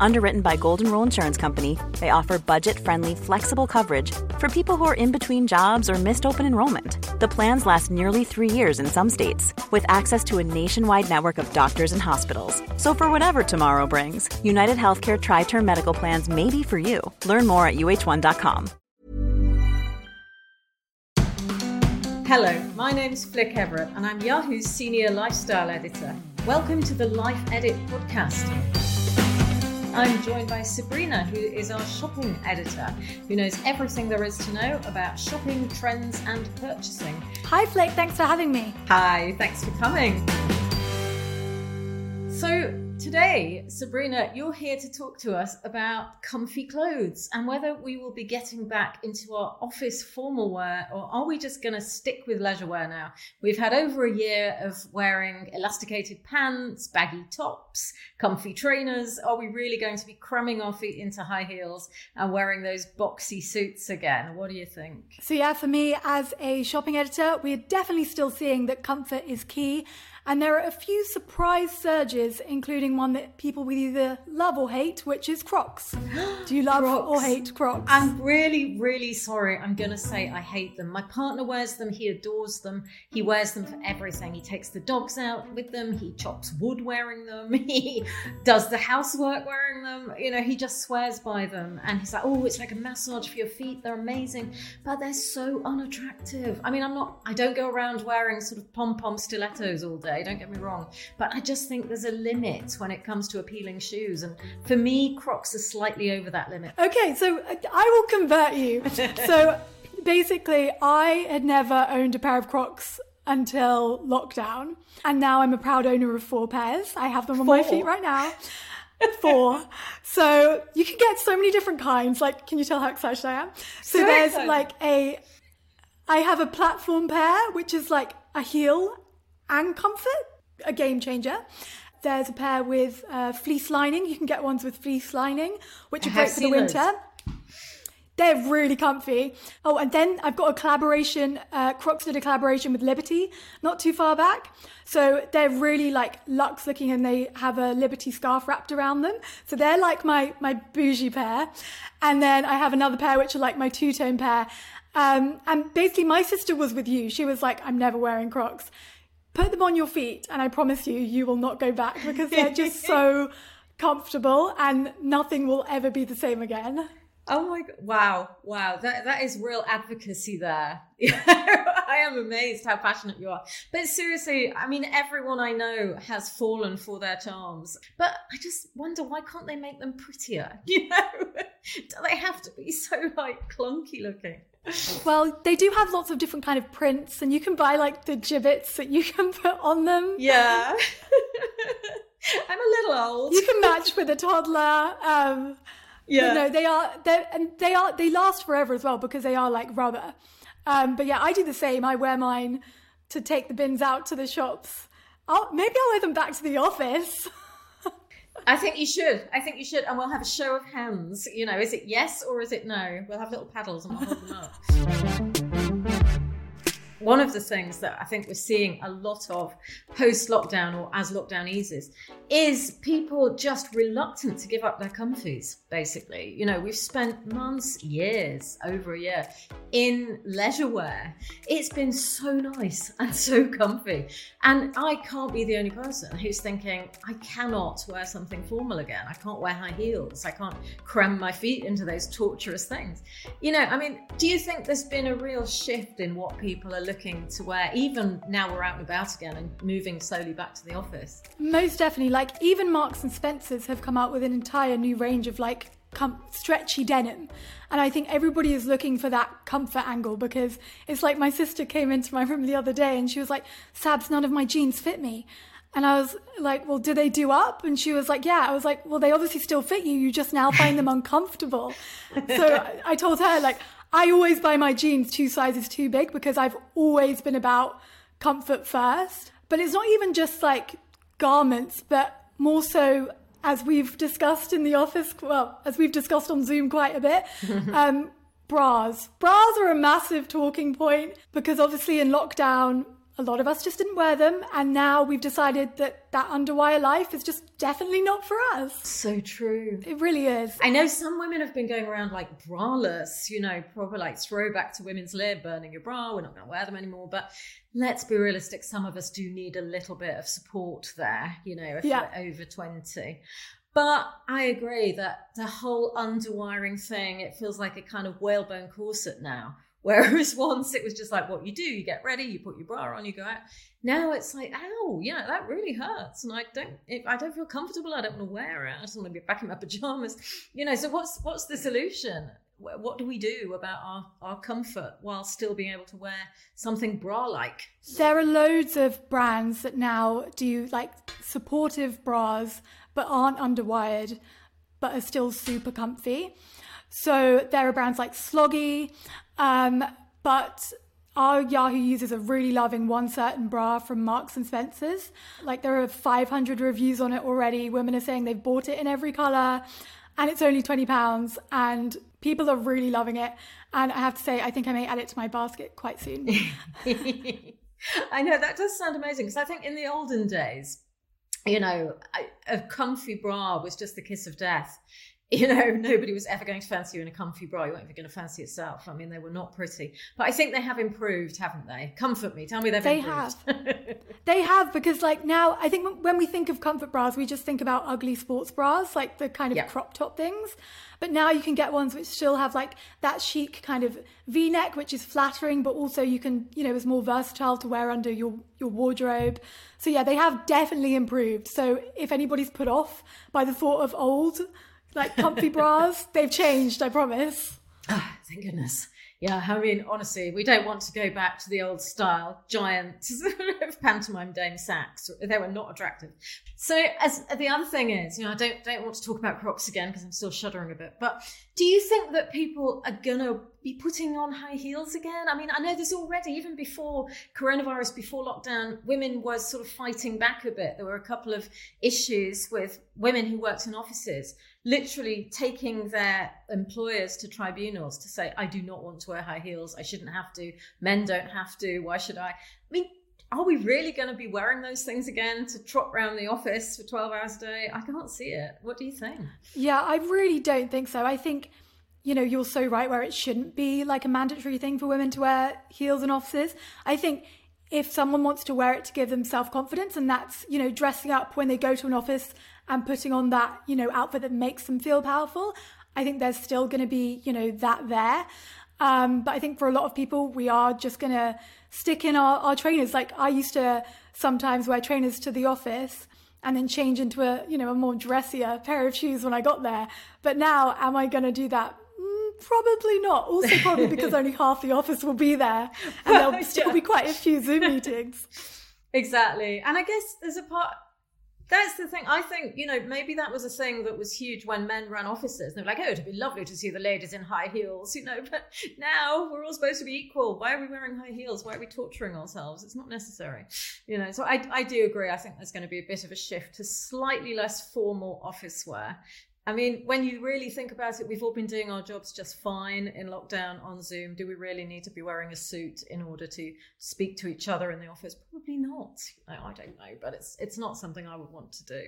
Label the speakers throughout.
Speaker 1: Underwritten by Golden Rule Insurance Company, they offer budget friendly, flexible coverage for people who are in between jobs or missed open enrollment. The plans last nearly three years in some states, with access to a nationwide network of doctors and hospitals. So, for whatever tomorrow brings, United Healthcare Tri Term Medical Plans may be for you. Learn more at uh1.com.
Speaker 2: Hello, my name is Flic Everett, and I'm Yahoo's senior lifestyle editor. Welcome to the Life Edit podcast. I'm joined by Sabrina, who is our shopping editor, who knows everything there is to know about shopping, trends, and purchasing.
Speaker 3: Hi, Flic. Thanks for having me.
Speaker 2: Hi, thanks for coming. So, today, Sabrina, you're here to talk to us about comfy clothes and whether we will be getting back into our office formal wear or are we just going to stick with leisure wear now? We've had over a year of wearing elasticated pants, baggy tops, comfy trainers. Are we really going to be cramming our feet into high heels and wearing those boxy suits again? What do you think?
Speaker 3: So, yeah, for me as a shopping editor, we're definitely still seeing that comfort is key. And there are a few surprise surges, including one that people will either love or hate, which is Crocs. Do you love
Speaker 2: Crocs.
Speaker 3: or hate Crocs?
Speaker 2: I'm really, really sorry. I'm going to say I hate them. My partner wears them. He adores them. He wears them for everything. He takes the dogs out with them. He chops wood wearing them. He does the housework wearing them. You know, he just swears by them. And he's like, oh, it's like a massage for your feet. They're amazing. But they're so unattractive. I mean, I'm not, I don't go around wearing sort of pom pom stilettos all day. Don't get me wrong. But I just think there's a limit when it comes to appealing shoes. And for me, Crocs are slightly over that limit.
Speaker 3: Okay, so uh, I will convert you. so basically, I had never owned a pair of Crocs until lockdown, and now I'm a proud owner of four pairs. I have them on my feet right now. Four. So you can get so many different kinds. Like, can you tell how excited I am? So,
Speaker 2: So
Speaker 3: there's
Speaker 2: excited.
Speaker 3: like a, I have a platform pair, which is like a heel and comfort, a game changer. There's a pair with uh, fleece lining. You can get ones with fleece lining, which
Speaker 2: I
Speaker 3: are great for the
Speaker 2: seen those.
Speaker 3: winter. They're really comfy. Oh, and then I've got a collaboration. Uh, Crocs did a collaboration with Liberty not too far back. So they're really like luxe looking and they have a Liberty scarf wrapped around them. So they're like my, my bougie pair. And then I have another pair which are like my two tone pair. Um, and basically my sister was with you. She was like, I'm never wearing Crocs. Put them on your feet and I promise you, you will not go back because they're just so comfortable and nothing will ever be the same again.
Speaker 2: Oh my god! Wow, wow, that that is real advocacy there. I am amazed how passionate you are. But seriously, I mean, everyone I know has fallen for their charms. But I just wonder why can't they make them prettier? You know, do they have to be so like clunky looking?
Speaker 3: Well, they do have lots of different kind of prints, and you can buy like the Jibbitz that you can put on them.
Speaker 2: Yeah, I'm a little old.
Speaker 3: You can match with a toddler. Um,
Speaker 2: yeah,
Speaker 3: no, they are they and they are they last forever as well because they are like rubber. Um, but yeah, I do the same. I wear mine to take the bins out to the shops. I'll, maybe I'll wear them back to the office.
Speaker 2: I think you should. I think you should, and we'll have a show of hands. You know, is it yes or is it no? We'll have little paddles and we'll hold them up. One of the things that I think we're seeing a lot of post lockdown or as lockdown eases is people just reluctant to give up their comfies, basically. You know, we've spent months, years, over a year in leisure wear. It's been so nice and so comfy. And I can't be the only person who's thinking, I cannot wear something formal again. I can't wear high heels. I can't cram my feet into those torturous things. You know, I mean, do you think there's been a real shift in what people are looking to wear, even now we're out and about again and moving slowly back to the office?
Speaker 3: Most definitely. Like even Marks and Spencers have come out with an entire new range of like com- stretchy denim, and I think everybody is looking for that comfort angle because it's like my sister came into my room the other day and she was like, "Sabs, none of my jeans fit me." And I was like, well, do they do up? And she was like, yeah. I was like, well, they obviously still fit you. You just now find them uncomfortable. so I- I told her, like, I always buy my jeans two sizes too big because I've always been about comfort first. But it's not even just like garments, but more so as we've discussed in the office, well, as we've discussed on Zoom quite a bit, um, bras. Bras are a massive talking point because obviously in lockdown, a lot of us just didn't wear them. And now we've decided that that underwire life is just definitely not for us.
Speaker 2: So true.
Speaker 3: It really is.
Speaker 2: I know some women have been going around like braless, you know, probably like throwback to women's lib, burning your bra. We're not going to wear them anymore. But let's be realistic. Some of us do need a little bit of support there, you know, if
Speaker 3: Yeah.
Speaker 2: we're over 20. But I agree that the whole underwiring thing, it feels like a kind of whalebone corset now. Whereas once it was just like what you do, you get ready, you put your bra on, you go out. Now it's like, ow, know, that really hurts, and I don't, I don't feel comfortable. I don't want to wear it. I just want to be back in my pajamas, you know. So what's what's the solution? What do we do about our our comfort while still being able to wear something bra-like?
Speaker 3: There are loads of brands that now do like supportive bras but aren't underwired but are still super comfy. So there are brands like Sloggi, um, but our Yahoo users are really loving one certain bra from Marks and Spencer's. Like there are 500 reviews on it already. Women are saying they've bought it in every color and it's only 20 pounds and people are really loving it. And I have to say, I think I may add it to my basket quite soon.
Speaker 2: I know that does sound amazing because I think in the olden days, you know, a, a comfy bra was just the kiss of death. You know, nobody was ever going to fancy you in a comfy bra. You weren't even going to fancy yourself. I mean, they were not pretty. But I think they have improved, haven't they? Comfort me. Tell me they've
Speaker 3: They
Speaker 2: improved.
Speaker 3: They have because like now I think when we think of comfort bras we just think about ugly sports bras like the kind of
Speaker 2: Yeah.
Speaker 3: crop top things but now you can get ones which still have like that chic kind of v-neck which is flattering but also you can you know is more versatile to wear under your your wardrobe so yeah they have definitely improved so if anybody's put off by the thought of old like comfy bras they've changed I promise
Speaker 2: Ah, thank goodness. Yeah, I mean, honestly, we don't want to go back to the old style giant pantomime dame sacks. They were not attractive. So, as the other thing is, you know, I don't don't want to talk about Crocs again because I'm still shuddering a bit. But do you think that people are gonna be putting on high heels again? I mean, I know there's already even before coronavirus, before lockdown, women were sort of fighting back a bit. There were a couple of issues with women who worked in offices literally taking their employers to tribunals to say, I do not want to wear high heels. I shouldn't have to. Men don't have to. Why should I? I mean, are we really going to be wearing those things again to trot around the office for 12 hours a day? I can't see it. What do you think?
Speaker 3: Yeah, I really don't think so. I think, you know, you're so right where it shouldn't be like a mandatory thing for women to wear heels in offices. I think if someone wants to wear it to give them self confidence, and that's, you know, dressing up when they go to an office and putting on that, you know, outfit that makes them feel powerful, I think there's still going to be, you know, that there. Um, but I think for a lot of people, we are just going to stick in our, our trainers. Like I used to sometimes wear trainers to the office and then change into a you know a more dressier pair of shoes when I got there. But now, am I going to do that? Mm, probably not. Also, probably because only half the office will be there, and there'll still be quite a few Zoom meetings.
Speaker 2: Exactly. And I guess there's a part. That's the thing. I think, you know, maybe that was a thing that was huge when men ran offices. And They were like, oh, it'd be lovely to see the ladies in high heels, you know, but now we're all supposed to be equal. Why are we wearing high heels? Why are we torturing ourselves? It's not necessary, you know. So I, I do agree. I think there's going to be a bit of a shift to slightly less formal office wear. I mean, when you really think about it, we've all been doing our jobs just fine in lockdown on Zoom. Do we really need to be wearing a suit in order to speak to each other in the office? Probably not. I, I don't know, but it's it's not something I would want to do.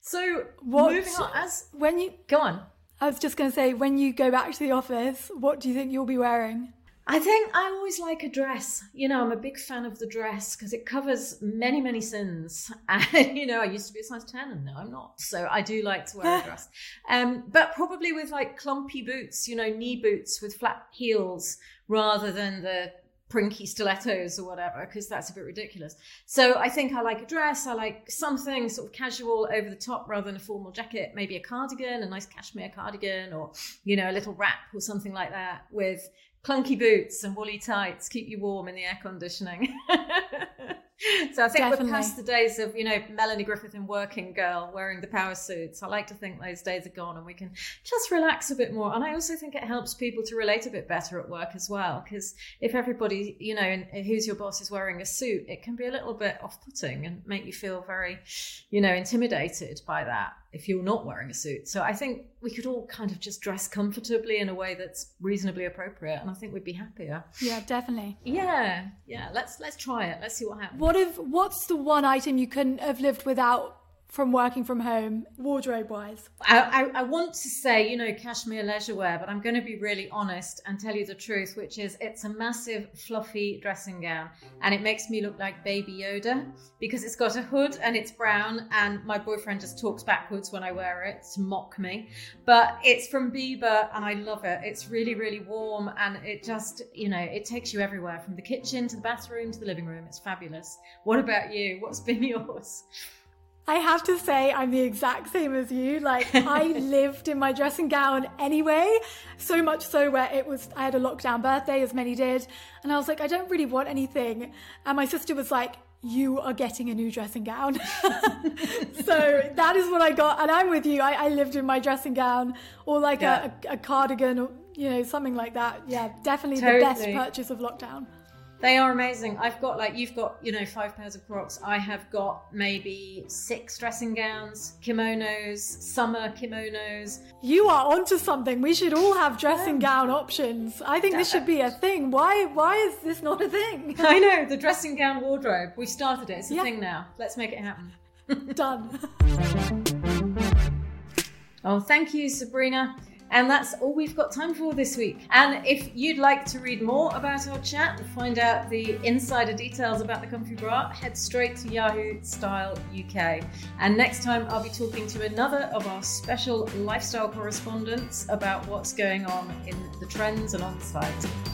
Speaker 2: So
Speaker 3: What
Speaker 2: moving on, as
Speaker 3: when you?
Speaker 2: go on.
Speaker 3: I was just going to say, when you go back to the office, what do you think you'll be wearing?
Speaker 2: I think I always like a dress. You know, I'm a big fan of the dress because it covers many, many sins. And, you know, I used to be a size 10 and now I'm not. So I do like to wear a dress. Um, but probably with like clumpy boots, you know, knee boots with flat heels rather than the prinky stilettos or whatever, because that's a bit ridiculous. So I think I like a dress. I like something sort of casual over the top rather than a formal jacket, maybe a cardigan, a nice cashmere cardigan, or, you know, a little wrap or something like that with clunky boots and woolly tights keep you warm in the air conditioning. so I think
Speaker 3: Definitely.
Speaker 2: we're past the days of, you know, Melanie Griffith in Working Girl wearing the power suits. I like to think those days are gone and we can just relax a bit more. And I also think it helps people to relate a bit better at work as well. Because if everybody, you know, and who's your boss is wearing a suit, it can be a little bit off putting and make you feel very, you know, intimidated by that. if you're not wearing a suit. So I think we could all kind of just dress comfortably in a way that's reasonably appropriate, and I think we'd be happier.
Speaker 3: Yeah, definitely.
Speaker 2: Yeah, yeah. Let's let's try it. Let's see what happens.
Speaker 3: What What's the one item you couldn't have lived without from working from home, wardrobe wise?
Speaker 2: I, I, I, want to say, you know, cashmere leisure wear, but I'm going to be really honest and tell you the truth, which is it's a massive, fluffy dressing gown. And it makes me look like Baby Yoda because it's got a hood and it's brown. And my boyfriend just talks backwards when I wear it to mock me. But it's from Bieber and I love it. It's really, really warm and it just, you know, it takes you everywhere from the kitchen to the bathroom to the living room. It's fabulous. What about you? What's been yours?
Speaker 3: I have to say, I'm the exact same as you. Like, I lived in my dressing gown anyway, so much so where it was, I had a lockdown birthday, as many did, and I was like, I don't really want anything. And my sister was like, you are getting a new dressing gown. so that is what I got. And I'm with you. I, I lived in my dressing gown or like yeah. a, a, cardigan or, you know, something like that. Yeah, definitely totally. the best purchase of lockdown.
Speaker 2: They are amazing. I've got like you've got you know five pairs of Crocs. I have got maybe six dressing gowns, kimonos, summer kimonos.
Speaker 3: You are onto something. We should all have dressing gown options. I think this should be a thing. Why why is this not a thing?
Speaker 2: I know the dressing gown wardrobe. We've started it. It's a yeah. thing now. Let's make it happen.
Speaker 3: Done.
Speaker 2: oh, thank you, Sabrina. And that's all we've got time for this week. And if you'd like to read more about our chat and find out the insider details about the Comfy Bra, head straight to Yahoo Style UK. And next time, I'll be talking to another of our special lifestyle correspondents about what's going on in the trends and on the site.